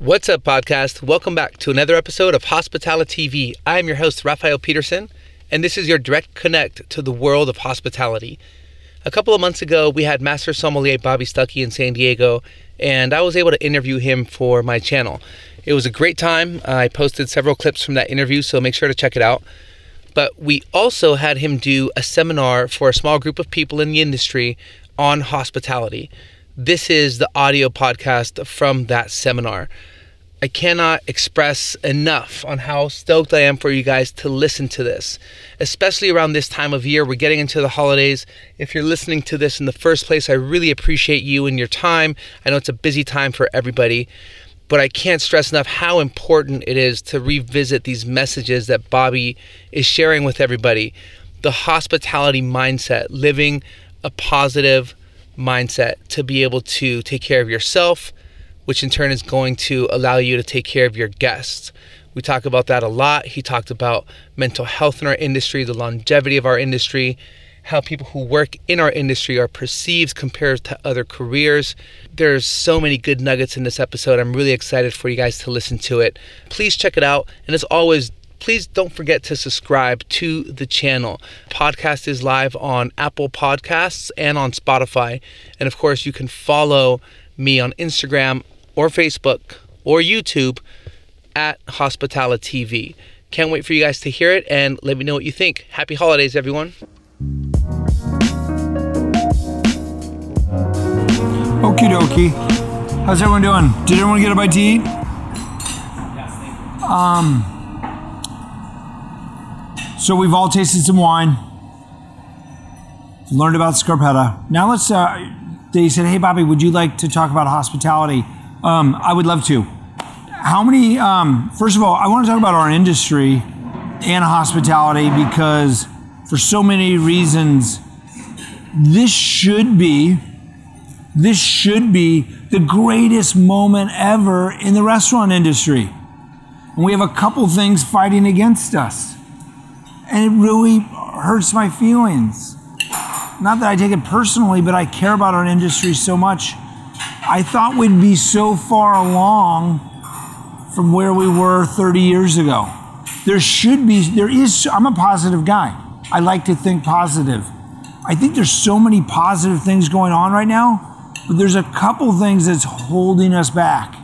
What's up, podcast? Welcome back to another episode of Hospitality TV. I am your host, Raphael Peterson, and this is your direct connect to the world of hospitality. A couple of months ago, we had Master Sommelier Bobby Stuckey in San Diego, and I was able to interview him for my channel. It was a great time. I posted several clips from that interview, so make sure to check it out. But we also had him do a seminar for a small group of people in the industry on hospitality. This is the audio podcast from that seminar. I cannot express enough on how stoked I am for you guys to listen to this, especially around this time of year. We're getting into the holidays. If you're listening to this in the first place, I really appreciate you and your time. I know it's a busy time for everybody but I can't stress enough how important it is to revisit these messages that Bobby is sharing with everybody. The hospitality mindset, living a positive mindset to be able to take care of yourself, which in turn is going to allow you to take care of your guests. We talk about that a lot. He talked about mental health in our industry, the longevity of our industry, how people who work in our industry are perceived compared to other careers. There's so many good nuggets in this episode. I'm really excited for you guys to listen to it. Please check it out. And as always, please don't forget to subscribe to the channel. Podcast is live on Apple Podcasts and on Spotify. And of course, you can follow me on Instagram or Facebook or YouTube at Hospitality TV. Can't wait for you guys to hear it and let me know what you think. Happy holidays, everyone. Okie dokie. How's everyone doing? Did everyone get a bite to eat? Um, so we've all tasted some wine, learned about Scarpetta. Now let's. Uh, they said, "Hey, Bobby, would you like to talk about hospitality?" Um, I would love to. How many? Um, first of all, I want to talk about our industry and hospitality because, for so many reasons, this should be this should be the greatest moment ever in the restaurant industry. And we have a couple things fighting against us. And it really hurts my feelings. Not that I take it personally, but I care about our industry so much. I thought we'd be so far along from where we were 30 years ago. There should be, there is, I'm a positive guy. I like to think positive. I think there's so many positive things going on right now but there's a couple things that's holding us back.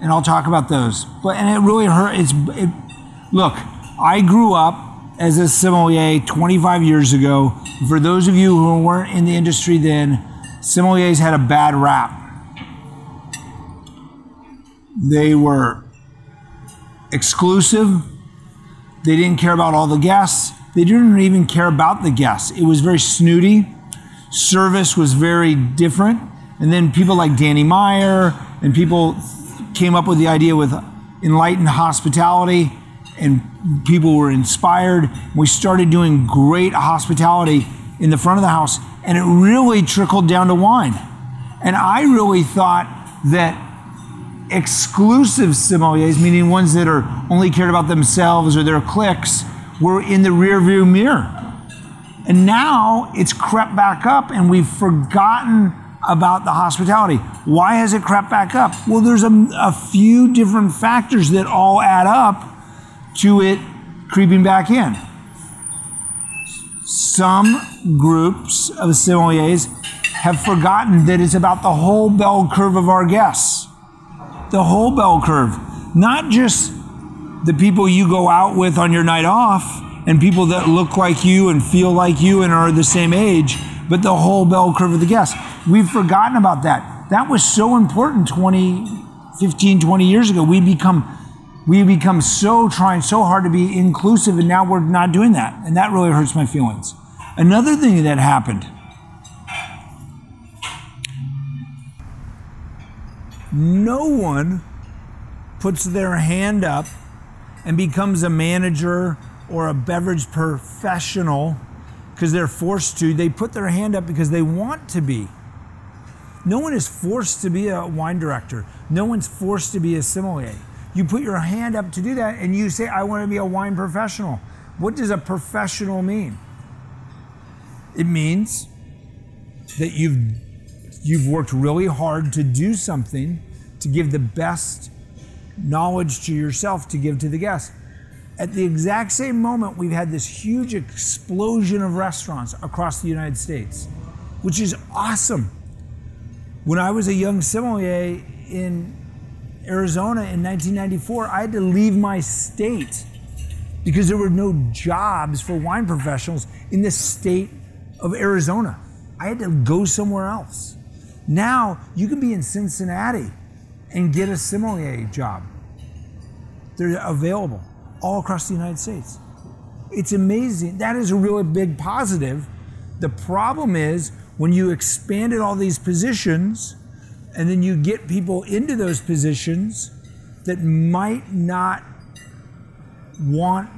And I'll talk about those. But and it really hurt. It's it, look, I grew up as a sommelier 25 years ago. For those of you who weren't in the industry then, sommeliers had a bad rap. They were exclusive. They didn't care about all the guests. They didn't even care about the guests. It was very snooty service was very different. And then people like Danny Meyer and people came up with the idea with enlightened hospitality, and people were inspired. We started doing great hospitality in the front of the house, and it really trickled down to wine. And I really thought that exclusive sommeliers, meaning ones that are only cared about themselves or their cliques, were in the rearview mirror. And now it's crept back up and we've forgotten about the hospitality. Why has it crept back up? Well, there's a, a few different factors that all add up to it creeping back in. Some groups of sommeliers have forgotten that it's about the whole bell curve of our guests. The whole bell curve. Not just the people you go out with on your night off, and people that look like you and feel like you and are the same age, but the whole bell curve of the guests. We've forgotten about that. That was so important 20, 15, 20 years ago. We become we become so trying so hard to be inclusive and now we're not doing that. And that really hurts my feelings. Another thing that happened no one puts their hand up and becomes a manager or a beverage professional because they're forced to. They put their hand up because they want to be. No one is forced to be a wine director. No one's forced to be a sommelier. You put your hand up to do that and you say, I want to be a wine professional. What does a professional mean? It means that you've you've worked really hard to do something to give the best knowledge to yourself to give to the guests. At the exact same moment, we've had this huge explosion of restaurants across the United States, which is awesome. When I was a young sommelier in Arizona in 1994, I had to leave my state because there were no jobs for wine professionals in the state of Arizona. I had to go somewhere else. Now you can be in Cincinnati and get a sommelier job. They're available all across the United States. It's amazing. That is a really big positive. The problem is when you expanded all these positions and then you get people into those positions that might not want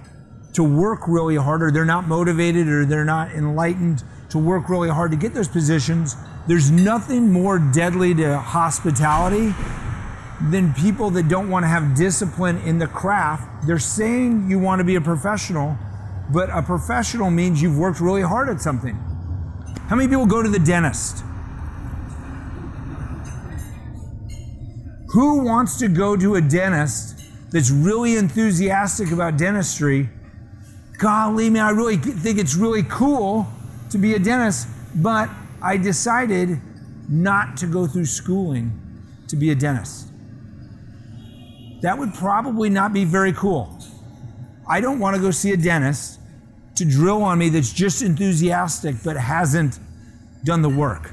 to work really hard or they're not motivated or they're not enlightened to work really hard to get those positions. There's nothing more deadly to hospitality than people that don't want to have discipline in the craft. They're saying you want to be a professional, but a professional means you've worked really hard at something. How many people go to the dentist? Who wants to go to a dentist that's really enthusiastic about dentistry? Golly, man, I really think it's really cool to be a dentist, but I decided not to go through schooling to be a dentist. That would probably not be very cool. I don't want to go see a dentist to drill on me that's just enthusiastic but hasn't done the work.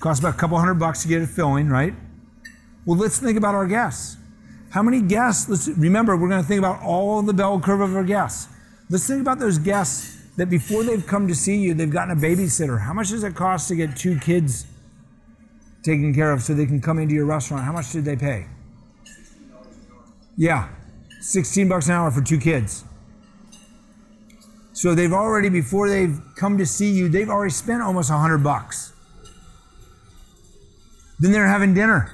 Costs about a couple hundred bucks to get it filling, right? Well, let's think about our guests. How many guests? Let's remember, we're going to think about all the bell curve of our guests. Let's think about those guests that before they've come to see you, they've gotten a babysitter. How much does it cost to get two kids taken care of so they can come into your restaurant? How much did they pay? Yeah, 16 bucks an hour for two kids. So they've already, before they've come to see you, they've already spent almost 100 bucks. Then they're having dinner.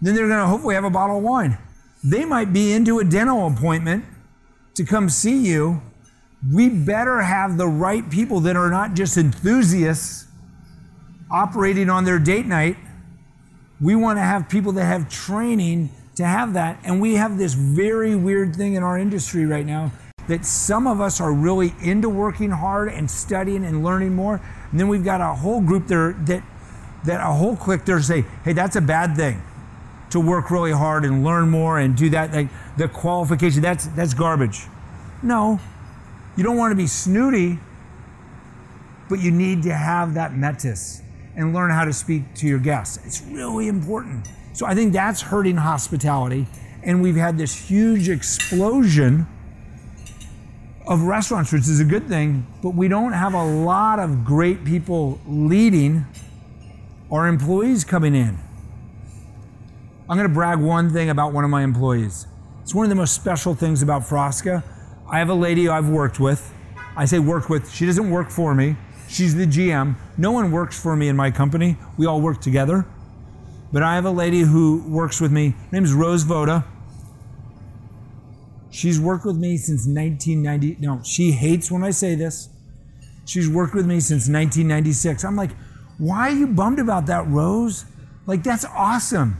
Then they're going to hopefully have a bottle of wine. They might be into a dental appointment to come see you. We better have the right people that are not just enthusiasts operating on their date night. We want to have people that have training to have that. And we have this very weird thing in our industry right now that some of us are really into working hard and studying and learning more. And then we've got a whole group there that that a whole clique there say, hey, that's a bad thing to work really hard and learn more and do that. Like the qualification, that's that's garbage. No. You don't want to be snooty, but you need to have that metis and learn how to speak to your guests. It's really important. So I think that's hurting hospitality. And we've had this huge explosion of restaurants, which is a good thing, but we don't have a lot of great people leading or employees coming in. I'm going to brag one thing about one of my employees. It's one of the most special things about Frasca. I have a lady I've worked with. I say worked with, she doesn't work for me. She's the GM. No one works for me in my company. We all work together. But I have a lady who works with me. Her name is Rose Voda. She's worked with me since 1990. No, she hates when I say this. She's worked with me since 1996. I'm like, why are you bummed about that, Rose? Like, that's awesome.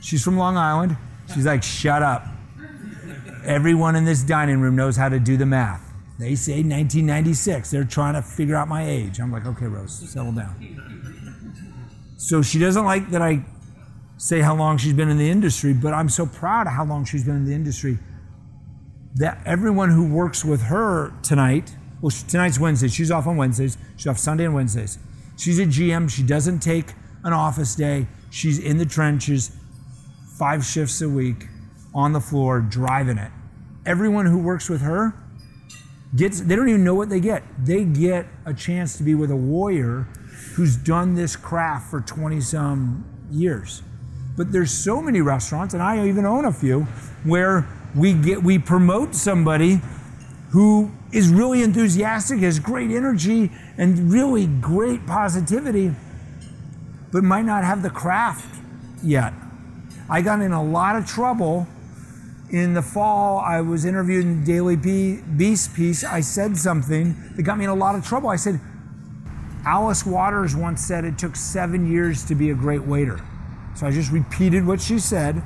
She's from Long Island. She's like, shut up. Everyone in this dining room knows how to do the math. They say 1996. They're trying to figure out my age. I'm like, okay, Rose, settle down. So she doesn't like that I say how long she's been in the industry, but I'm so proud of how long she's been in the industry. That everyone who works with her tonight, well, tonight's Wednesday. She's off on Wednesdays. She's off Sunday and Wednesdays. She's a GM. She doesn't take an office day. She's in the trenches, five shifts a week, on the floor, driving it. Everyone who works with her gets, they don't even know what they get. They get a chance to be with a warrior who's done this craft for 20 some years. But there's so many restaurants, and I even own a few, where we get we promote somebody who is really enthusiastic, has great energy, and really great positivity, but might not have the craft yet. I got in a lot of trouble in the fall. I was interviewed in the Daily Beast piece. I said something that got me in a lot of trouble. I said, Alice Waters once said it took seven years to be a great waiter. So I just repeated what she said.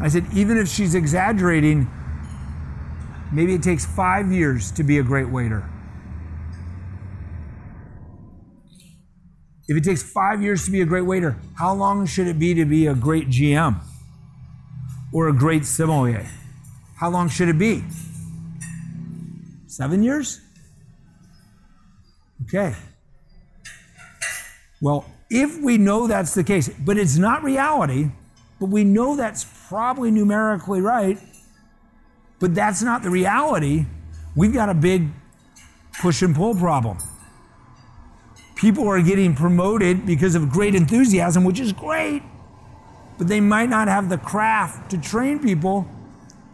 I said, even if she's exaggerating, maybe it takes five years to be a great waiter. If it takes five years to be a great waiter, how long should it be to be a great GM or a great sommelier? How long should it be? Seven years? Okay. Well, if we know that's the case, but it's not reality, but we know that's probably numerically right, but that's not the reality, we've got a big push and pull problem. People are getting promoted because of great enthusiasm, which is great, but they might not have the craft to train people.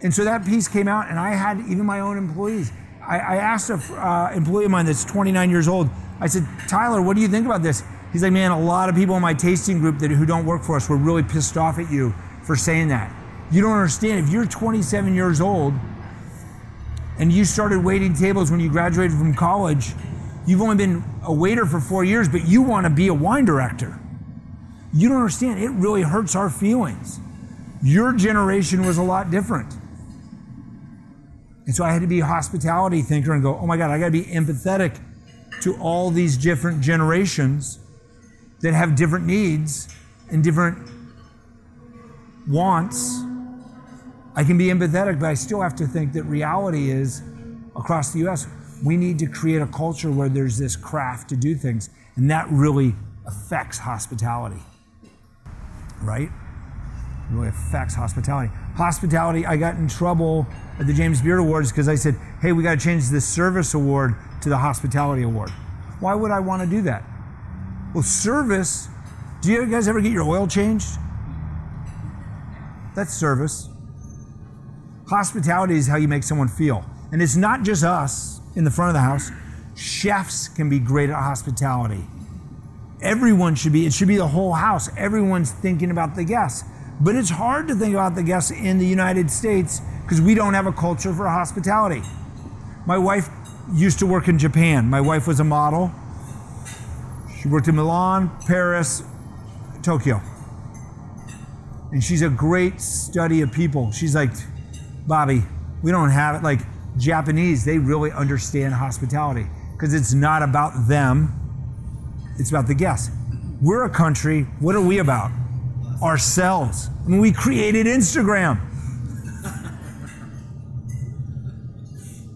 And so that piece came out, and I had even my own employees. I, I asked an uh, employee of mine that's 29 years old, I said, Tyler, what do you think about this? He's like, man, a lot of people in my tasting group that who don't work for us were really pissed off at you for saying that. You don't understand. If you're 27 years old and you started waiting tables when you graduated from college, You've only been a waiter for four years, but you want to be a wine director. You don't understand. It really hurts our feelings. Your generation was a lot different. And so I had to be a hospitality thinker and go, oh my God, I got to be empathetic to all these different generations that have different needs and different wants. I can be empathetic, but I still have to think that reality is across the US, we need to create a culture where there's this craft to do things. And that really affects hospitality. Right? Really affects hospitality. Hospitality, I got in trouble at the James Beard Awards because I said, hey, we got to change the service award to the hospitality award. Why would I want to do that? Well, service, do you guys ever get your oil changed? That's service. Hospitality is how you make someone feel. And it's not just us in the front of the house. Chefs can be great at hospitality. Everyone should be, it should be the whole house. Everyone's thinking about the guests. But it's hard to think about the guests in the United States because we don't have a culture for hospitality. My wife used to work in Japan. My wife was a model. She worked in Milan, Paris, Tokyo. And she's a great study of people. She's like, Bobby, we don't have it. Like, Japanese, they really understand hospitality because it's not about them, it's about the guests. We're a country, what are we about? Ourselves. I mean, we created Instagram.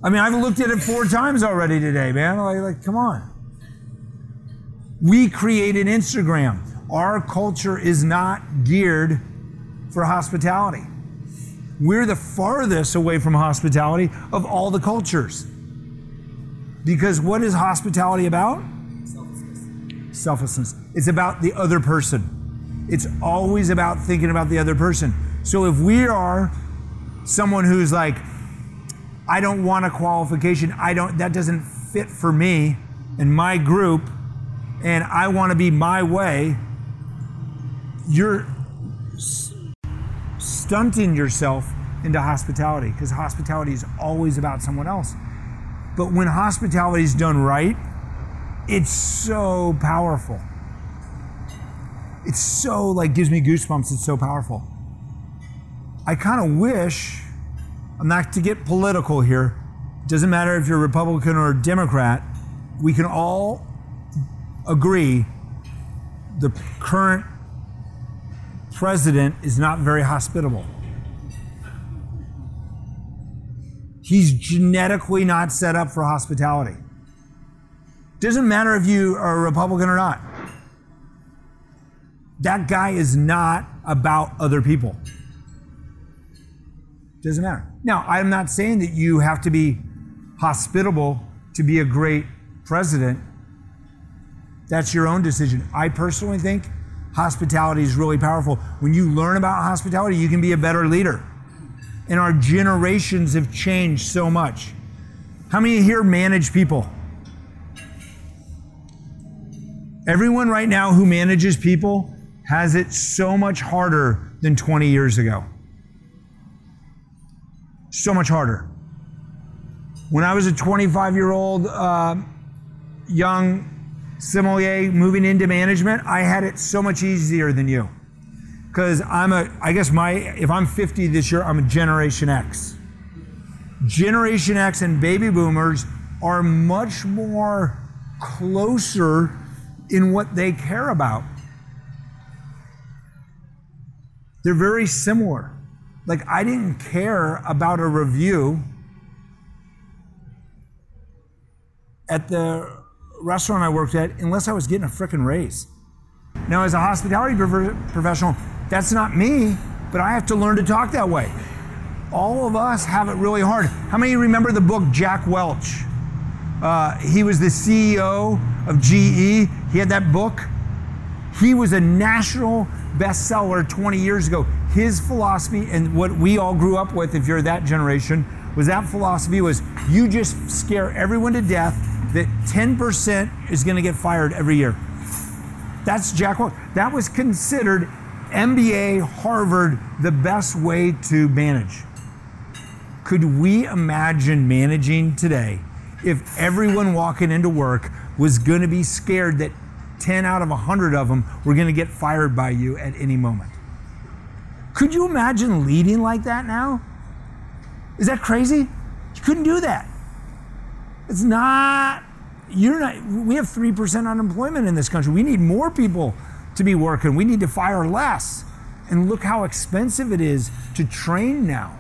I mean, I've looked at it four times already today, man. Like, like, come on. We created Instagram. Our culture is not geared for hospitality. We're the farthest away from hospitality of all the cultures. Because what is hospitality about? Selflessness. Selflessness. It's about the other person. It's always about thinking about the other person. So if we are someone who's like, I don't want a qualification, I don't that doesn't fit for me and my group, and I want to be my way, you're stunting yourself into hospitality because hospitality is always about someone else. But when hospitality is done right, it's so powerful. It's so like gives me goosebumps. It's so powerful. I kind of wish, I'm not to get political here, it doesn't matter if you're Republican or Democrat, we can all agree the current president is not very hospitable. He's genetically not set up for hospitality. Doesn't matter if you are a Republican or not. That guy is not about other people. Doesn't matter. Now, I'm not saying that you have to be hospitable to be a great president. That's your own decision. I personally think hospitality is really powerful. When you learn about hospitality, you can be a better leader. And our generations have changed so much. How many here manage people? Everyone right now who manages people has it so much harder than 20 years ago. So much harder. When I was a 25 year old uh, young sommelier moving into management, I had it so much easier than you because I'm a, I guess my, if I'm 50 this year, I'm a Generation X. Generation X and baby boomers are much more closer in what they care about. They're very similar. Like, I didn't care about a review at the restaurant I worked at unless I was getting a freaking raise. Now, as a hospitality professional, that's not me, but I have to learn to talk that way. All of us have it really hard. How many remember the book Jack Welch? Uh, he was the CEO of GE. He had that book. He was a national bestseller 20 years ago. His philosophy and what we all grew up with, if you're that generation, was that philosophy was you just scare everyone to death that 10% is going to get fired every year. That's Jack Welch. That was considered MBA, Harvard, the best way to manage. Could we imagine managing today if everyone walking into work was going to be scared that 10 out of 100 of them were going to get fired by you at any moment? Could you imagine leading like that now? Is that crazy? You couldn't do that. It's not, you're not, we have 3% unemployment in this country. We need more people to be working. We need to fire less. And look how expensive it is to train now.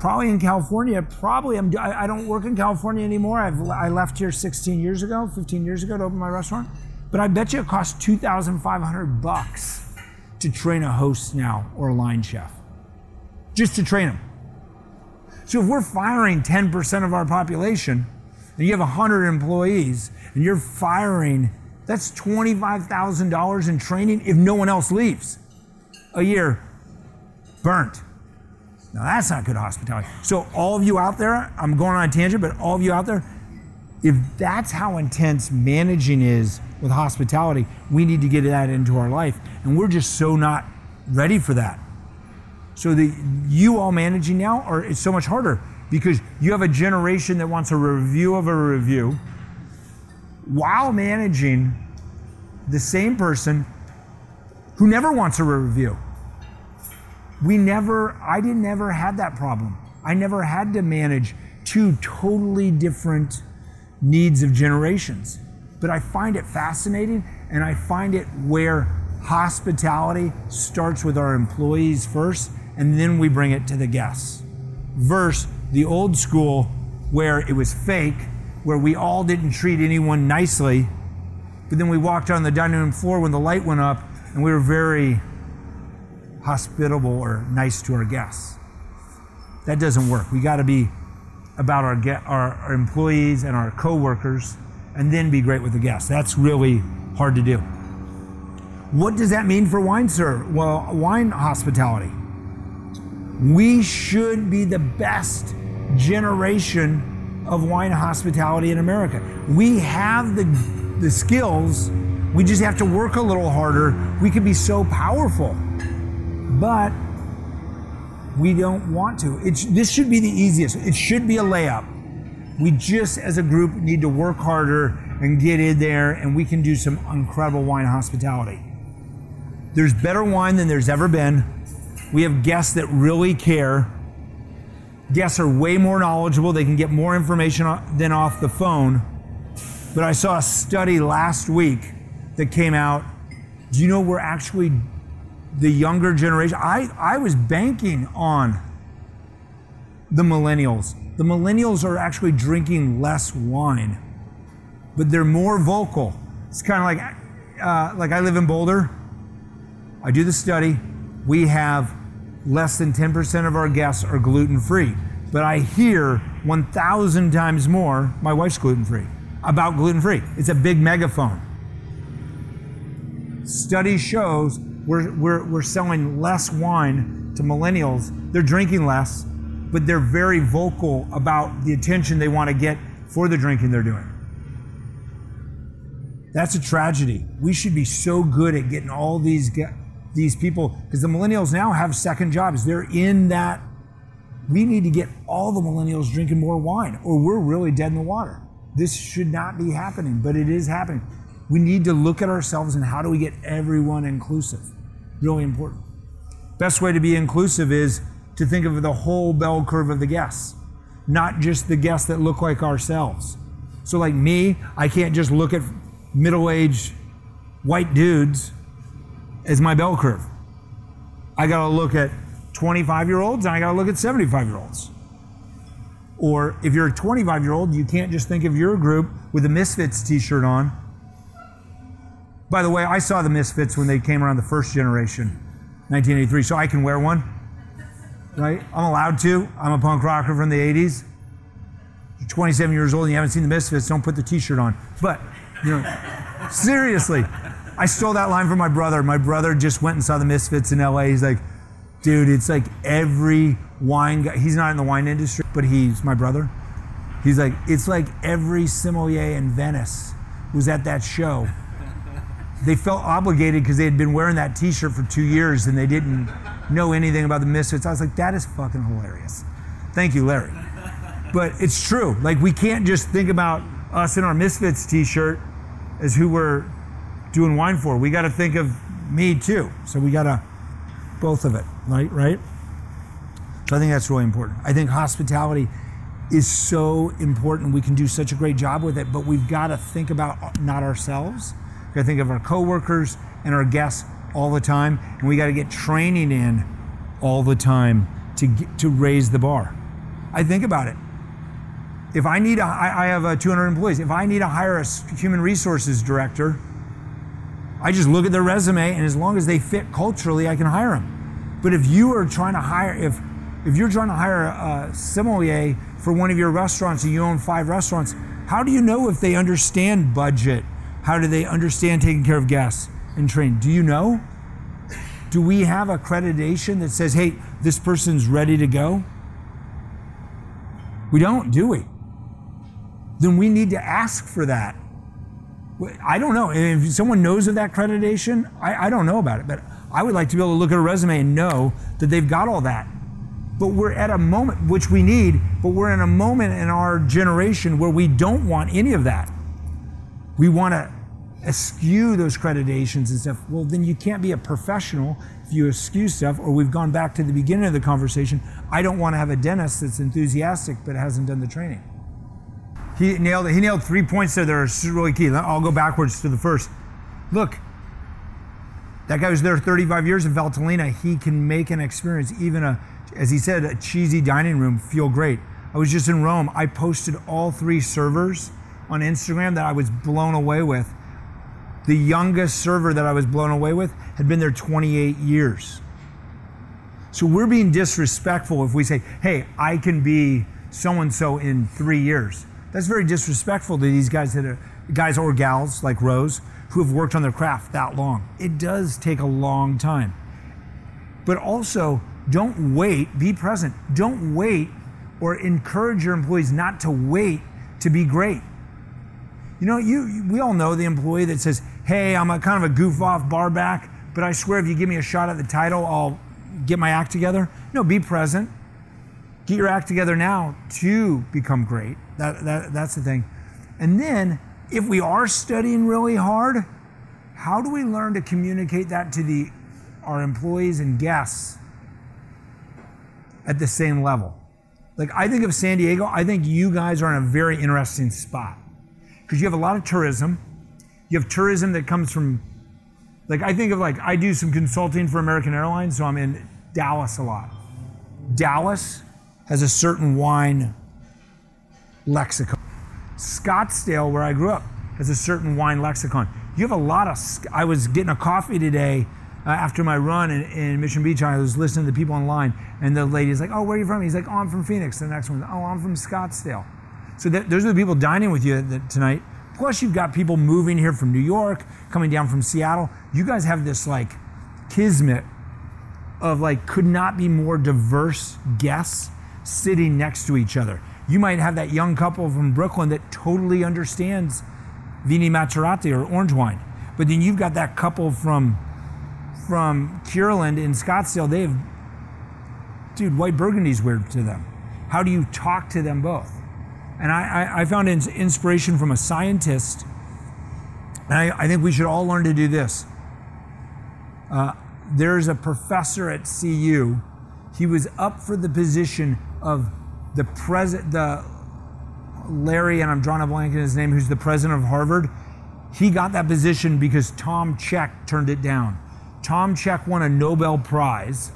Probably in California, probably I'm, I, I don't work in California anymore. I've, I left here 16 years ago, 15 years ago to open my restaurant. But I bet you it costs 2,500 bucks to train a host now or a line chef. Just to train them. So if we're firing 10% of our population, and you have 100 employees, and you're firing, that's $25,000 in training if no one else leaves. A year burnt. Now that's not good hospitality. So all of you out there, I'm going on a tangent, but all of you out there, if that's how intense managing is with hospitality, we need to get that into our life. And we're just so not ready for that. So you all managing now are it's so much harder because you have a generation that wants a review of a review while managing the same person who never wants a review. We never, I didn't ever have that problem. I never had to manage two totally different needs of generations. But I find it fascinating and I find it where hospitality starts with our employees first and then we bring it to the guests. Versus the old school where it was fake, where we all didn't treat anyone nicely, but then we walked on the dining room floor when the light went up and we were very hospitable or nice to our guests. That doesn't work. We got to be about our, get, our, our employees and our coworkers and then be great with the guests. That's really hard to do. What does that mean for wine, sir? Well, wine hospitality. We should be the best generation of wine hospitality in America. We have the, the skills, we just have to work a little harder. We could be so powerful, but we don't want to. It's, this should be the easiest. It should be a layup. We just, as a group, need to work harder and get in there, and we can do some incredible wine hospitality. There's better wine than there's ever been. We have guests that really care. Guests are way more knowledgeable. They can get more information than off the phone. But I saw a study last week that came out. Do you know we're actually the younger generation? I, I was banking on the millennials. The millennials are actually drinking less wine, but they're more vocal. It's kind of like, uh, like I live in Boulder. I do the study. We have less than 10% of our guests are gluten free. But I hear 1,000 times more, my wife's gluten free, about gluten free. It's a big megaphone. Study shows we're, we're, we're selling less wine to millennials. They're drinking less, but they're very vocal about the attention they want to get for the drinking they're doing. That's a tragedy. We should be so good at getting all these these people, because the millennials now have second jobs. They're in that. We need to get all the millennials drinking more wine, or we're really dead in the water. This should not be happening, but it is happening. We need to look at ourselves and how do we get everyone inclusive? Really important. Best way to be inclusive is to think of the whole bell curve of the guests, not just the guests that look like ourselves. So, like me, I can't just look at middle aged white dudes as my bell curve. I got to look at 25 year olds and I got to look at 75 year olds. Or if you're a 25 year old, you can't just think of your group with a Misfits t shirt on. By the way, I saw the Misfits when they came around the first generation, 1983, so I can wear one. Right? I'm allowed to. I'm a punk rocker from the 80s. You're 27 years old and you haven't seen the Misfits, don't put the t shirt on. But, you know, seriously, I stole that line from my brother. My brother just went and saw the Misfits in LA. He's like, dude, it's like every wine guy. He's not in the wine industry, but he's my brother. He's like, it's like every sommelier in Venice was at that show. They felt obligated because they had been wearing that T-shirt for two years and they didn't know anything about the Misfits. I was like, that is fucking hilarious. Thank you, Larry. But it's true. Like we can't just think about us in our Misfits T-shirt as who we're doing wine for. We got to think of me too. So we got to both of it, right? Right. So I think that's really important. I think hospitality is so important. We can do such a great job with it, but we've got to think about not ourselves. We got to think of our coworkers and our guests all the time, and we got to get training in all the time to get, to raise the bar. I think about it. If I need a, I, have uh, a 200 employees. If I need to hire a human resources director, I just look at their resume, and as long as they fit culturally, I can hire them. But if you are trying to hire, if if you're trying to hire a sommelier for one of your restaurants and you own five restaurants, how do you know if they understand budget? How do they understand taking care of guests and training? Do you know? Do we have accreditation that says, hey, this person's ready to go? We don't, do we? Then we need to ask for that. I don't know. If someone knows of that accreditation, I, I don't know about it, but I would like to be able to look at a resume and know that they've got all that. But we're at a moment, which we need, but we're in a moment in our generation where we don't want any of that. We want to eschew those accreditations and stuff. Well, then you can't be a professional if you eschew stuff, or we've gone back to the beginning of the conversation. I don't want to have a dentist that's enthusiastic but hasn't done the training. He nailed it. He nailed three points there that are really key. I'll go backwards to the first. Look, that guy was there 35 years in Valtellina. He can make an experience, even a, as he said, a cheesy dining room feel great. I was just in Rome. I posted all three servers on Instagram that I was blown away with. The youngest server that I was blown away with had been there 28 years. So we're being disrespectful if we say, hey, I can be so and so in three years. That's very disrespectful to these guys that are guys or gals like Rose who have worked on their craft that long. It does take a long time. But also, don't wait, be present. Don't wait or encourage your employees not to wait to be great. You know, you we all know the employee that says, "Hey, I'm a kind of a goof off bar back, but I swear if you give me a shot at the title, I'll get my act together." No, be present. Get your act together now to become great. That, that, that's the thing. And then, if we are studying really hard, how do we learn to communicate that to the, our employees and guests at the same level? Like, I think of San Diego, I think you guys are in a very interesting spot because you have a lot of tourism. You have tourism that comes from, like, I think of like, I do some consulting for American Airlines, so I'm in Dallas a lot. Dallas has a certain wine lexicon. Scottsdale, where I grew up, has a certain wine lexicon. You have a lot of. I was getting a coffee today uh, after my run in, in, Mission Beach. I was listening to the people online, and the lady's like, "Oh, where are you from?" He's like, "Oh, I'm from Phoenix." The next one, "Oh, I'm from Scottsdale." So those are the people dining with you tonight. Plus, you've got people moving here from New York, coming down from Seattle. You guys have this like kismet of like could not be more diverse guests sitting next to each other. You might have that young couple from Brooklyn that totally understands Vini Macerati or orange wine. But then you've got that couple from from Kierland in Scottsdale. They have, dude, white Burgundy's weird to them. How do you talk to them both? And I, I, I found inspiration from a scientist. And I, I, think we should all learn to do this. Uh, there's a professor at CU. He was up for the position of the president, the Larry, and I'm drawing a blank in his name, who's the president of Harvard. He got that position because Tom Cech turned it down. Tom Cech won a Nobel Prize.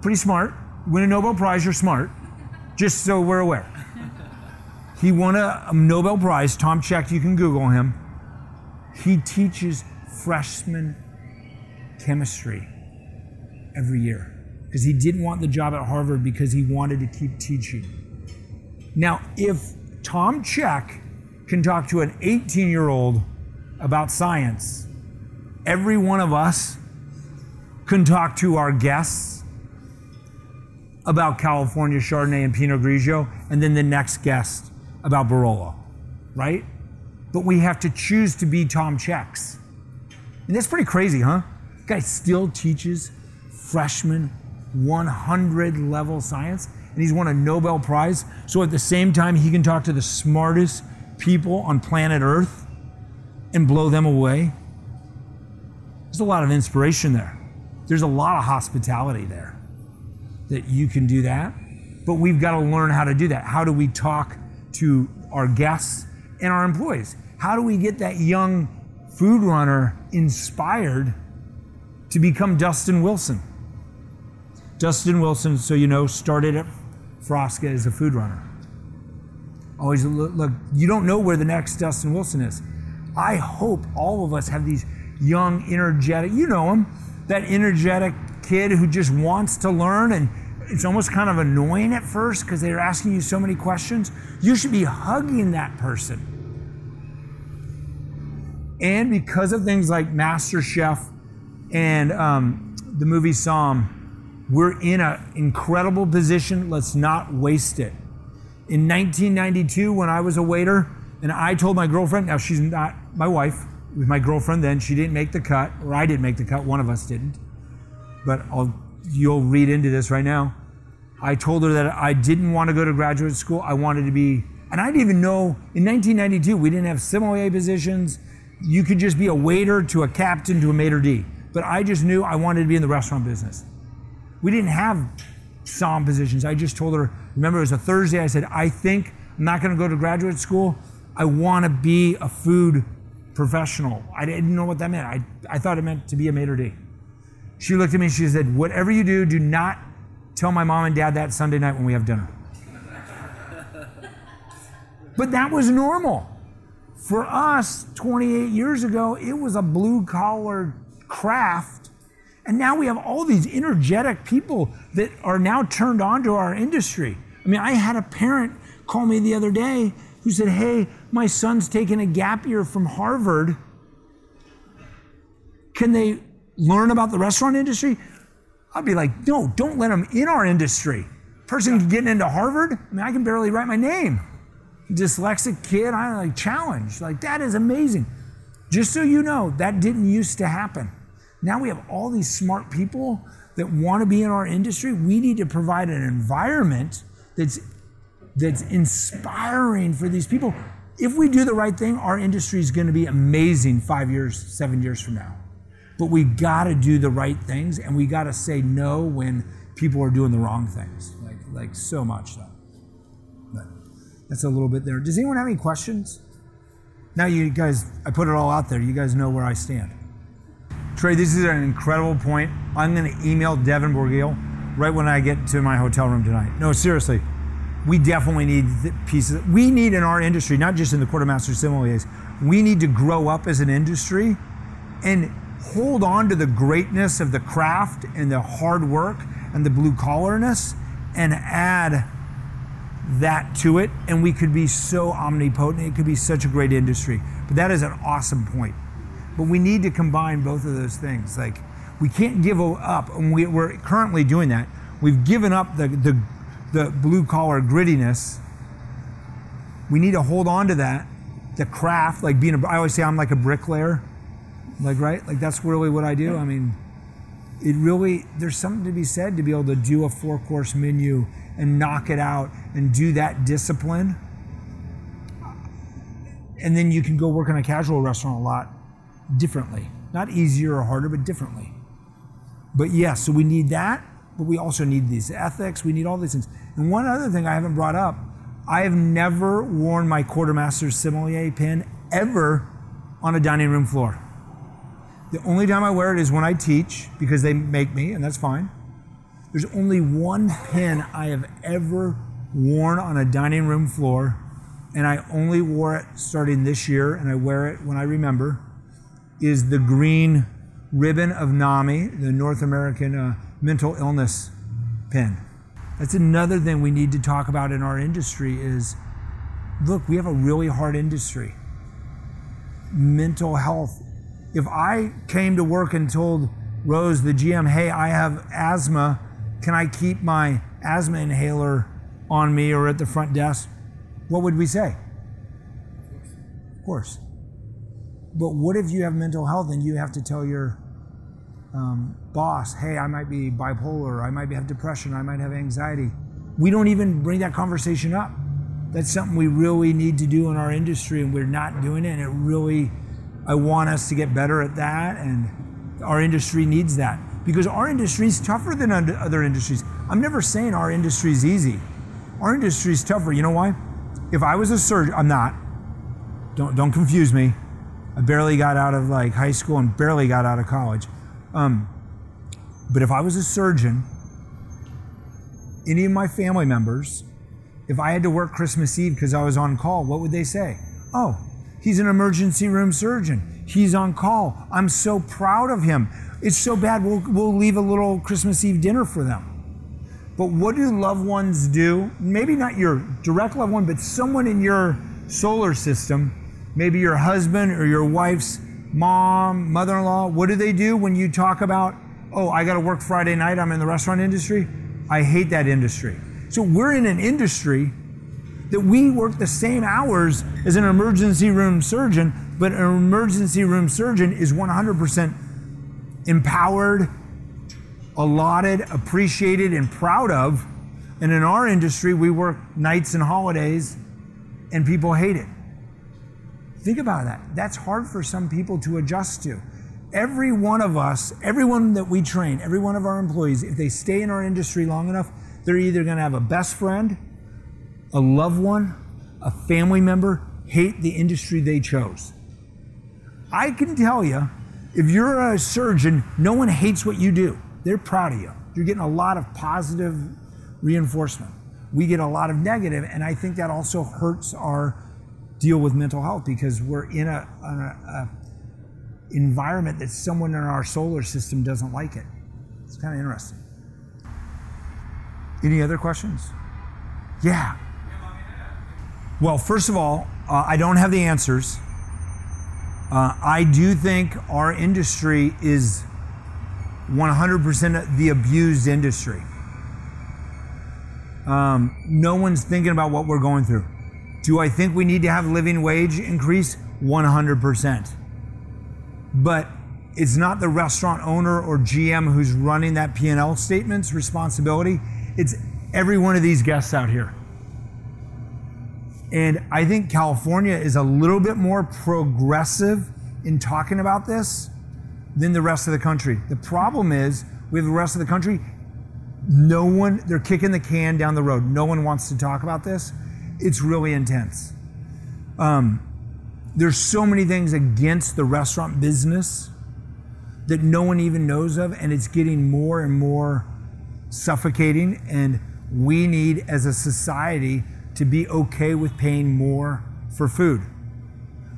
Pretty smart. Win a Nobel Prize, you're smart. Just so we're aware. He won a, a Nobel Prize. Tom Cech, you can Google him. He teaches freshman chemistry every year because he didn't want the job at Harvard because he wanted to keep teaching. Now, if Tom Cech can talk to an 18 year old about science, every one of us can talk to our guests about California Chardonnay and Pinot Grigio, and then the next guest about Barolo, right? But we have to choose to be Tom Cechs. And that's pretty crazy, huh? Guy still teaches freshman 100 level science, and he's won a Nobel Prize. So at the same time, he can talk to the smartest people on planet Earth and blow them away. There's a lot of inspiration there. There's a lot of hospitality there that you can do that. But we've got to learn how to do that. How do we talk to our guests and our employees? How do we get that young food runner inspired to become Dustin Wilson? Dustin Wilson, so you know, started at Frasca as a food runner. Always look, look, you don't know where the next Dustin Wilson is. I hope all of us have these young, energetic, you know him, that energetic kid who just wants to learn and it's almost kind of annoying at first because they're asking you so many questions. You should be hugging that person. And because of things like Master Chef and um, the movie Somm, we're in an incredible position. Let's not waste it. In 1992, when I was a waiter, and I told my girlfriend, now she's not my wife, was my girlfriend then, she didn't make the cut, or I didn't make the cut, one of us didn't. But I'll, you'll read into this right now. I told her that I didn't want to go to graduate school. I wanted to be, and I didn't even know in 1992 we didn't have sommelier positions. You could just be a waiter to a captain to a maitre d. But I just knew I wanted to be in the restaurant business. We didn't have somm positions. I just told her. Remember, it was a Thursday. I said, I think I'm not going to go to graduate school. I want to be a food professional. I didn't know what that meant. I, I thought it meant to be a maitre d. She looked at me and she said, Whatever you do, do not tell my mom and dad that Sunday night when we have dinner. but that was normal. For us, 28 years ago, it was a blue collar craft. And now we have all these energetic people that are now turned on to our industry. I mean, I had a parent call me the other day who said, Hey, my son's taking a gap year from Harvard. Can they learn about the restaurant industry? I'd be like, no, don't let them in our industry. Person getting into Harvard, I mean, I can barely write my name. Dyslexic kid, I like challenge. Like that is amazing. Just so you know, that didn't used to happen. Now we have all these smart people that want to be in our industry. We need to provide an environment that's that's inspiring for these people. If we do the right thing, our industry is going to be amazing five years, seven years from now. But we got to do the right things, and we got to say no when people are doing the wrong things, like like so much so. But that's a little bit there. Does anyone have any questions? Now you guys, I put it all out there. You guys know where I stand. Trey, this is an incredible point. I'm going to email Devon Broglie right when I get to my hotel room tonight. No, seriously, we definitely need pieces. We need in our industry, not just in the Court of Master Sommeliers, we need to grow up as an industry and hold on to the greatness of the craft and the hard work and the blue collarness and add that to it and we could be so omnipotent it could be such a great industry but that is an awesome point but we need to combine both of those things. Like we can't give up and we, are currently doing that. We've given up the, the, the blue collar grittiness. We need to hold on to that the craft like being a, i always say i'm like a bricklayer. Like right? Like that's really what i do. I mean it really there's something to be said to be able to do a four course menu and knock it out and do that discipline. And then you can go work in a casual restaurant a lot differently not easier or harder but differently But yes, yeah, so we need that, but we also need these ethics. We need all these things. And one other thing I haven't brought up I have never worn my Court of Master Sommelier pin ever on a dining room floor. The only time I wear it is when I teach because they make me, and that's fine. There's only one pin I have ever worn on a dining room floor, and I only wore it starting this year, and I wear it when I remember, is the green ribbon of NAMI, the North American uh, Mental Illness pin. That's another thing we need to talk about in our industry is look, we have a really hard industry. Mental health. If I came to work and told Rose, the GM, hey, I have asthma, can I keep my asthma inhaler on me or at the front desk? What would we say? Of course. But what if you have mental health and you have to tell your um, boss, hey, I might be bipolar, I might have depression, I might have anxiety. We don't even bring that conversation up. That's something we really need to do in our industry, and we're not doing it. And it really, I want us to get better at that, and our industry needs that because our industry is tougher than other industries. I'm never saying our industry is easy. Our industry is tougher. You know why? If I was a surgeon, I'm not. Don't don't confuse me. I barely got out of like high school and barely got out of college. Um, but if I was a surgeon, any of my family members, if I had to work Christmas Eve because I was on call, what would they say? Oh, he's an emergency room surgeon. He's on call. I'm so proud of him. It's so bad, we'll, we'll leave a little Christmas Eve dinner for them. But what do loved ones do? Maybe not your direct loved one, but someone in your solar system, maybe your husband or your wife's mom, mother in law, what do they do when you talk about, oh, I got to work Friday night, I'm in the restaurant industry? I hate that industry. So we're in an industry that we work the same hours as an emergency room surgeon, but an emergency room surgeon is 100% empowered, allotted, appreciated, and proud of. And in our industry, we work nights and holidays, and people hate it. Think about that. That's hard for some people to adjust to. Every one of us, everyone that we train, every one of our employees, if they stay in our industry long enough, they're either going to have a best friend, a loved one, a family member hate the industry they chose. I can tell you, if you're a surgeon, no one hates what you do. They're proud of you. You're getting a lot of positive reinforcement. We get a lot of negative, and I think that also hurts our deal with mental health because we're in a, a, a environment that someone in our solar system doesn't like it. It's kind of interesting. Any other questions? Yeah. Well, first of all, uh, I don't have the answers. Uh, I do think our industry is 100% the abused industry. Um, no one's thinking about what we're going through. Do I think we need to have living wage increase? 100%. But it's not the restaurant owner or GM who's running that P&L statement's responsibility. It's every one of these guests out here. And I think California is a little bit more progressive in talking about this than the rest of the country. The problem is with the rest of the country, no one, they're kicking the can down the road. No one wants to talk about this it's really intense. Um, there's so many things against the restaurant business that no one even knows of, and it's getting more and more suffocating. And we need, as a society, to be okay with paying more for food.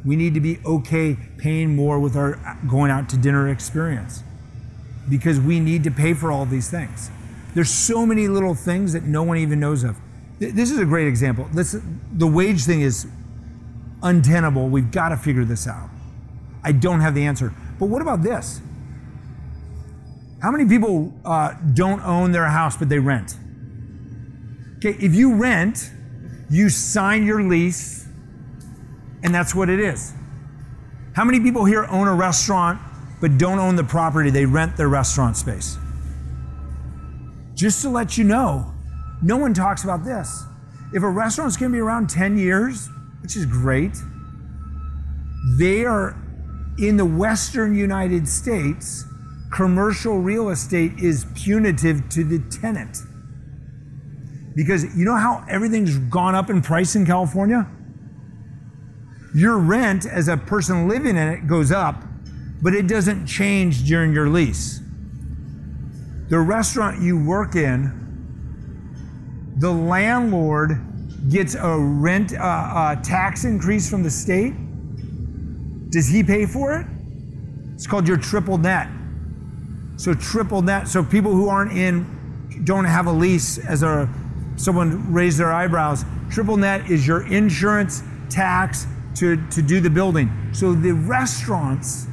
We need to be okay paying more with our going out to dinner experience because we need to pay for all these things. There's so many little things that no one even knows of. This is a great example. This, the wage thing is untenable. We've got to figure this out. I don't have the answer. But what about this? How many people uh, don't own their house but they rent? Okay, if you rent, you sign your lease, and that's what it is. How many people here own a restaurant but don't own the property? They rent their restaurant space. Just to let you know, no one talks about this. If a restaurant's to be around 10 years, which is great, they are in the Western United States commercial real estate is punitive to the tenant. Because you know how everything's gone up in price in California? Your rent as a person living in it goes up, but it doesn't change during your lease. The restaurant you work in, the landlord gets a rent uh, tax increase from the state. Does he pay for it? It's called your triple net. So triple net. So people who aren't in, don't have a lease as a someone raised their eyebrows. Triple net is your insurance, tax to, to do the building. So the restaurants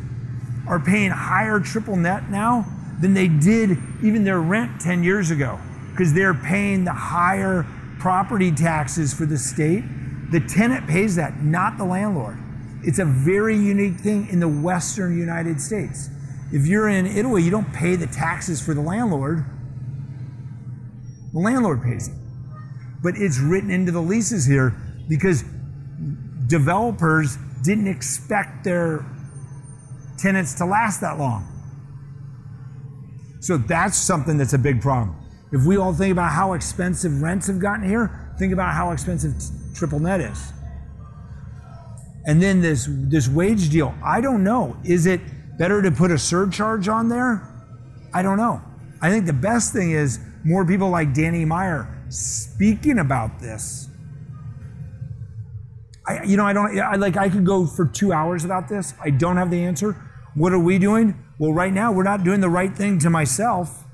are paying higher triple net now than they did even their rent 10 years ago because they're paying the higher property taxes for the state. The tenant pays that, not the landlord. It's a very unique thing in the Western United States. If you're in Italy, you don't pay the taxes for the landlord. The landlord pays it. But it's written into the leases here because developers didn't expect their tenants to last that long. So that's something that's a big problem. If we all think about how expensive rents have gotten here, think about how expensive t- triple net is. And then this this wage deal, I don't know. Is it better to put a surcharge on there? I don't know. I think the best thing is more people like Danny Meyer speaking about this. I, you know, I don't, I like, I could go for two hours about this. I don't have the answer. What are we doing? Well, right now, we're not doing the right thing to myself.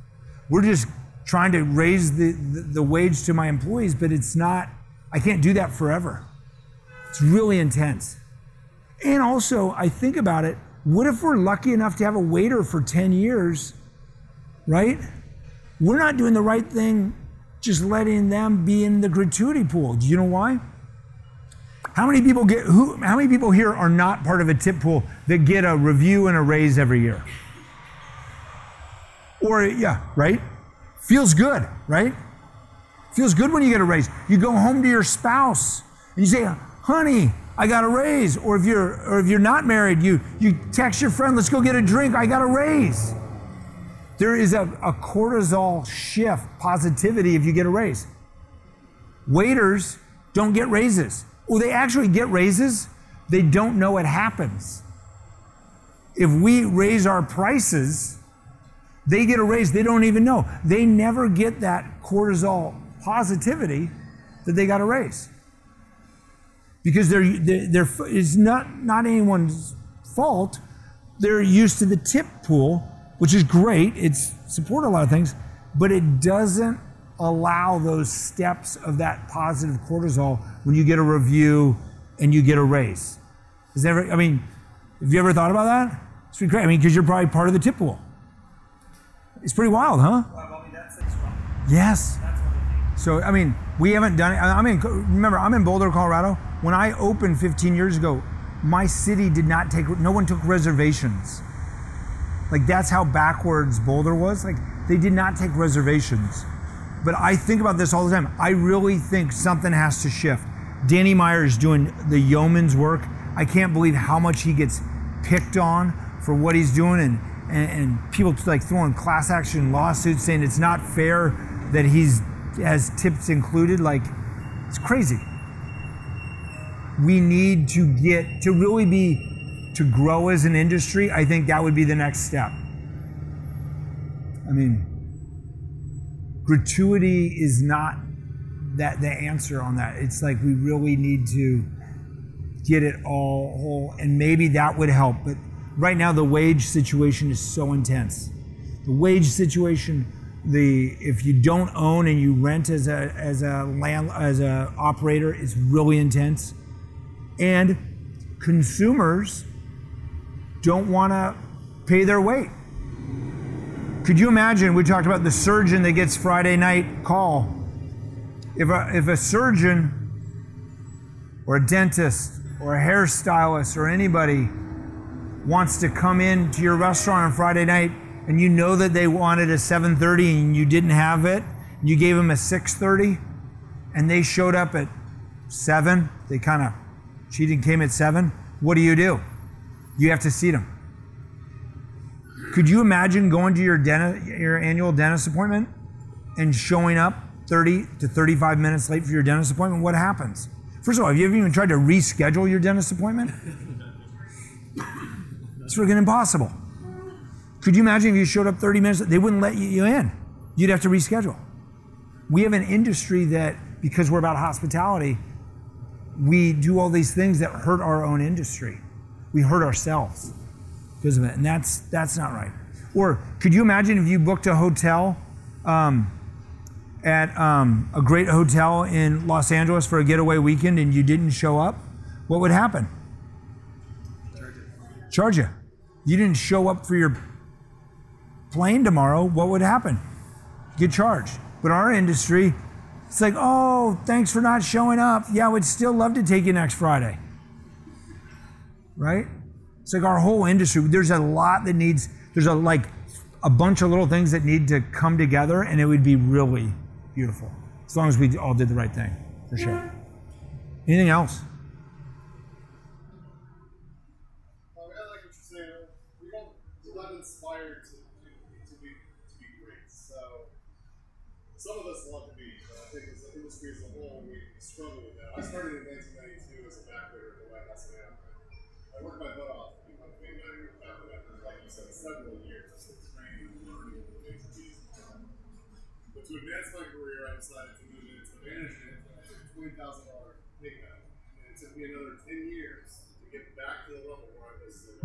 We're just trying to raise the, the, the wage to my employees, but it's not, I can't do that forever. It's really intense. And also, I think about it what if we're lucky enough to have a waiter for 10 years, right? We're not doing the right thing just letting them be in the gratuity pool. Do you know why? How many people get who how many people here are not part of a tip pool that get a review and a raise every year? Or yeah, right? Feels good, right? Feels good when you get a raise. You go home to your spouse and you say, "Honey, I got a raise." Or if you're or if you're not married, you you text your friend, "Let's go get a drink. I got a raise." There is a, a cortisol shift, positivity if you get a raise. Waiters don't get raises. Well, they actually get raises, they don't know it happens. If we raise our prices, they get a raise, they don't even know. They never get that cortisol positivity that they got a raise. Because they're, they're, it's not, not anyone's fault. They're used to the tip pool, which is great. It's support a lot of things, but it doesn't allow those steps of that positive cortisol when you get a review and you get a raise. Is ever, I mean, have you ever thought about that? It's great. I mean, because you're probably part of the tip pool. It's pretty wild, huh? Yes. So, I mean, we haven't done it. I mean, remember, I'm in Boulder, Colorado. When I opened 15 years ago, my city did not take, no one took reservations. Like, that's how backwards Boulder was. Like, they did not take reservations. But I think about this all the time. I really think something has to shift. Danny Meyer is doing the yeoman's work. I can't believe how much he gets picked on for what he's doing and, and, and people like throwing class action lawsuits saying it's not fair that he's has tips included. Like, it's crazy. We need to get to really be to grow as an industry. I think that would be the next step. I mean, gratuity is not that the answer on that. It's like we really need to get it all whole, and maybe that would help. But right now, the wage situation is so intense. The wage situation, the if you don't own and you rent as a as a land as a operator, is really intense, and consumers don't want to pay their weight. Could you imagine? We talked about the surgeon that gets Friday night call. If a, if a surgeon or a dentist or a hairstylist or anybody wants to come in to your restaurant on Friday night and you know that they wanted a 7:30 and you didn't have it, you gave them a 6:30 and they showed up at 7, they kind of cheated and came at 7, what do you do? You have to seat them Could you imagine going to your dentist, your annual dentist appointment and showing up 30 to 35 minutes late for your dentist appointment? What happens? First of all, have you ever even tried to reschedule your dentist appointment? It's freaking impossible. Could you imagine if you showed up 30 minutes? They wouldn't let you in. You'd have to reschedule. We have an industry that, because we're about hospitality, we do all these things that hurt our own industry. We hurt ourselves because of it, and that's that's not right. Or could you imagine if you booked a hotel um, at um, a great hotel in Los Angeles for a getaway weekend and you didn't show up? What would happen? Charge you. You didn't show up for your plane tomorrow. What would happen? Get charged. But our industry, it's like, oh, thanks for not showing up. Yeah, we'd still love to take you next Friday. Right? It's like our whole industry. There's a lot that needs, there's a like a bunch of little things that need to come together, and it would be really beautiful. As long as we all did the right thing, for sure. Anything else?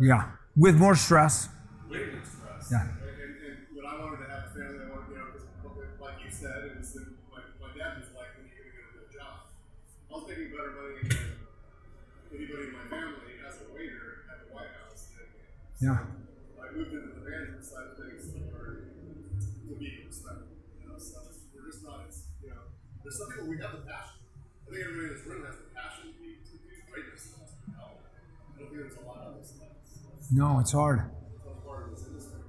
Yeah. With more stress. way more stress. Yeah. And, when I wanted to have a family, I wanted, you know, like you said, my, my dad was like, when are you going to get a good job? I was making better money than anybody in my family as a waiter at the White House. And Yeah. I moved into the management side of things to learn to be respectful. You know, so we're just not, it's, you know, there's some people we have the passion. I think everybody in this room has the passion to be to do greatness in hospitality. I don't think there's a lot of us. No, it's hard.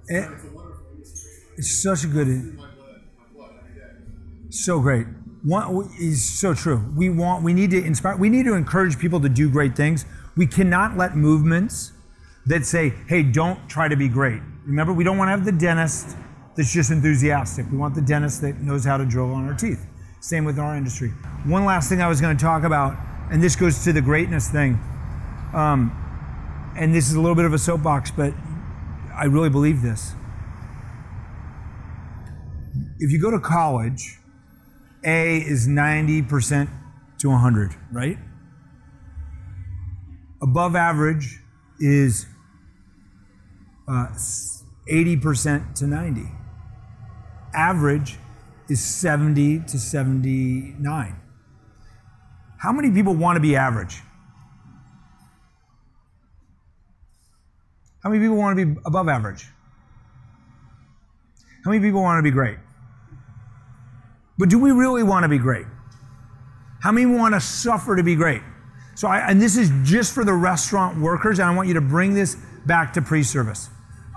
It- industry. It's such a good. So great. One is so true. We want, we need to inspire, we need to encourage people to do great things. We cannot let movements that say, hey, don't try to be great. Remember, we don't want to have the dentist that's just enthusiastic. We want the dentist that knows how to drill on our teeth. Same with our industry. One last thing I was going to talk about, and this goes to the greatness thing. Um, and this is a little bit of a soapbox, but I really believe this. If you go to college, a is 90% to 100, right? Above average is uh, 80% to 90. Average is 70 to 79. How many people want to be average? How many people want to be above average? How many people want to be great? But do we really want to be great? How many want to suffer to be great? So, I, and this is just for the restaurant workers, and I want you to bring this back to pre service.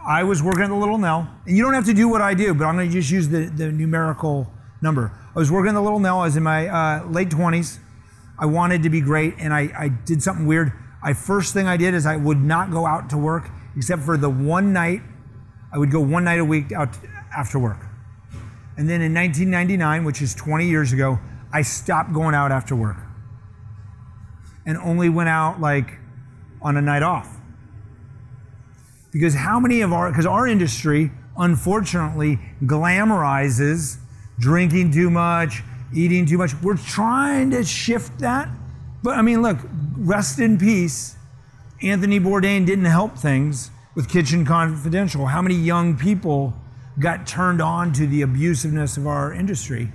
I was working at the Little Nell, and you don't have to do what I do, but I'm going to just use the, the numerical number. I was working at the Little Nell, I was in my uh, late 20s. I wanted to be great, and I, I did something weird. I first thing I did is I would not go out to work except for the one night. I would go one night a week out after work. And then in 1999, which is 20 years ago, I stopped going out after work and only went out like on a night off. Because how many of our, because our industry unfortunately glamorizes drinking too much, eating too much. We're trying to shift that. But I mean, look, rest in peace. Anthony Bourdain didn't help things with Kitchen Confidential. How many young people got turned on to the abusiveness of our industry?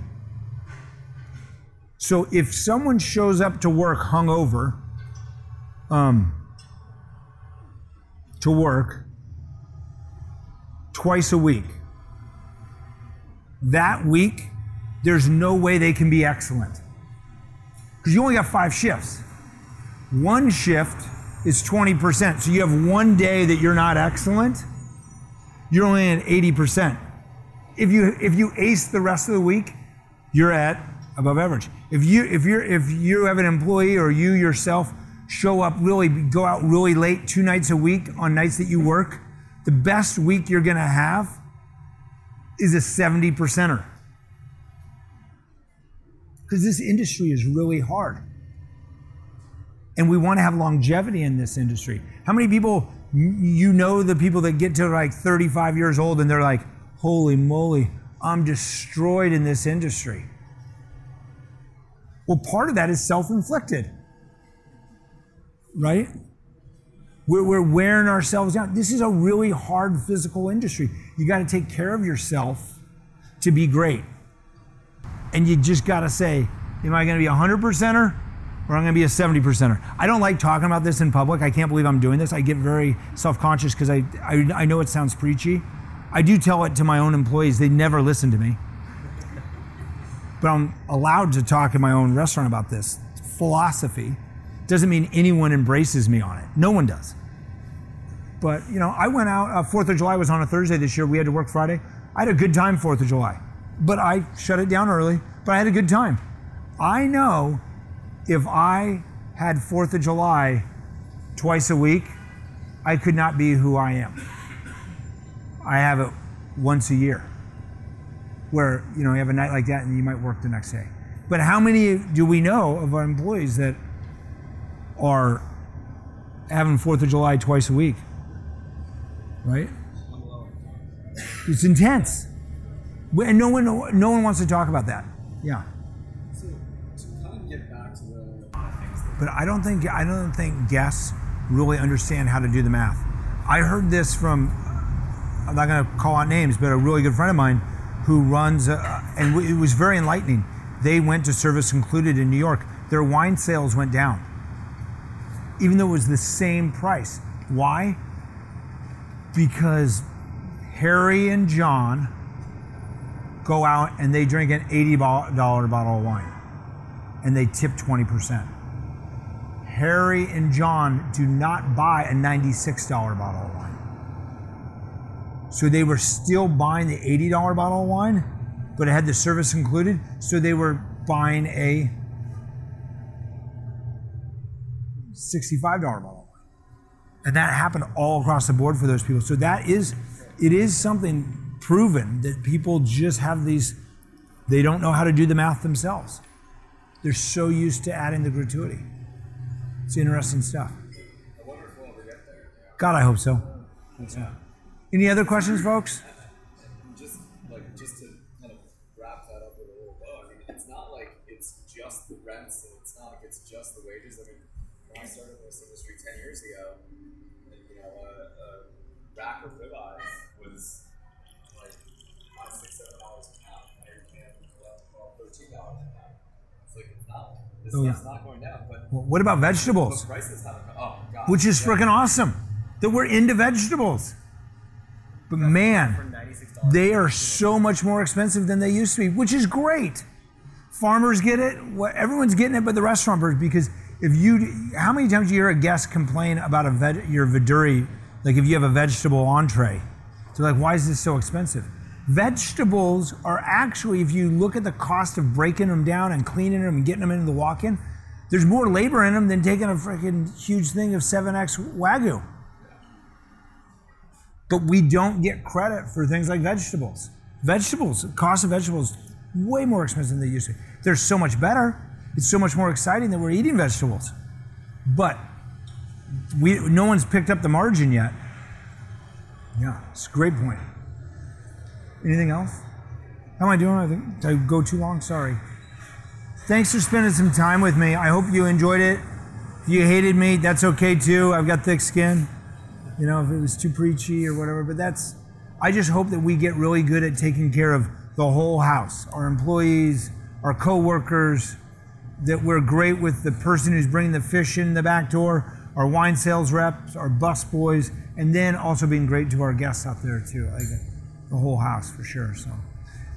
So if someone shows up to work hungover, um, to work twice a week, that week, there's no way they can be excellent. Because you only got five shifts. One shift is 20%. So you have one day that you're not excellent, you're only at 80%. If you if you ace the rest of the week, you're at above average. If you if you're if you have an employee or you yourself show up really go out really late two nights a week on nights that you work, The best week you're going to have is a 70 percenter. Because this industry is really hard. And we want to have longevity in this industry. How many people, you know, the people that get to like 35 years old and they're like, holy moly, I'm destroyed in this industry? Well, part of that is self inflicted, right? We're, we're wearing ourselves down. This is a really hard physical industry. You got to take care of yourself to be great. And you just got to say, am I going to be a 100 percenter or I'm going to be a 70 percenter? I don't like talking about this in public. I can't believe I'm doing this. I get very self conscious because I, I, I know it sounds preachy. I do tell it to my own employees, they never listen to me. But I'm allowed to talk in my own restaurant about this. Philosophy doesn't mean anyone embraces me on it. No one does. But, you know, I went out, uh, 4th of July was on a Thursday this year. We had to work Friday. I had a good time 4th of July. But I shut it down early, but I had a good time. I know if I had 4th of July twice a week, I could not be who I am. I have it once a year where, you know, you have a night like that and you might work the next day. But how many do we know of our employees that are having Fourth of July twice a week, right? It's intense, and no one, no one wants to talk about that. Yeah. But I don't think I don't think guests really understand how to do the math. I heard this from I'm not going to call out names, but a really good friend of mine who runs, uh, and it was very enlightening. They went to service included in New York. Their wine sales went down even though it was the same price. Why? Because Harry and John go out and they drink an $80 bottle of wine and they tip 20%. Harry and John do not buy a $96 bottle of wine. So they were still buying the $80 bottle of wine, but it had the service included. So they were buying a $65 bottle wine. And that happened all across the board for those people. So that is, it is something proven that people just have these, they don't know how to do the math themselves. They're so used to adding the gratuity. It's interesting stuff. I wonder if we'll ever get there. God, I hope so. Any other questions, folks? Just like just to kind of wrap that up with a little bow. I mean, it's not like it's just the rents, and it's not like it's just the wages. I mean, when I started in this industry ten years ago, you know, a, a rack of ribeyes was like five, six, seven dollars a pound. Now you're paying twelve, twelve, thirteen dollars a pound. It's like it's not. This Oh, yeah. not going down, but Well, what about vegetables? but prices haven't. Oh. Which is Yeah. freaking awesome that we're into vegetables. But man, they are so much more expensive than they used to be, which is great. Farmers get it, what- everyone's getting it, but the restauranters because if you, how many times do you hear a guest complain about a veg, your viduri, like if you have a vegetable entree, they're like, why is this so expensive? Vegetables are actually, if you look at the cost of breaking them down and cleaning them and getting them into the walk-in, there's more labor in them than taking a freaking huge thing of 7X Wagyu but we don't get credit for things like vegetables. Vegetables, cost of vegetables, way more expensive than they used to. They're so much better. It's so much more exciting that we're eating vegetables. But we, no one's picked up the margin yet. Yeah, it's a great point. Anything else? How am I doing? I think I go too long? Sorry. Thanks for spending some time with me. I hope you enjoyed it. If you hated me, that's okay too. I've got thick skin you know, if it was too preachy or whatever. But that's, I just hope that we get really good at taking care of the whole house, our employees, our coworkers, that we're great with the person who's bringing the fish in the back door, our wine sales reps, our bus boys, and then also being great to our guests out there too, like the whole house for sure. So,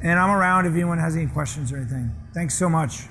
and I'm around if anyone has any questions or anything. Thanks so much.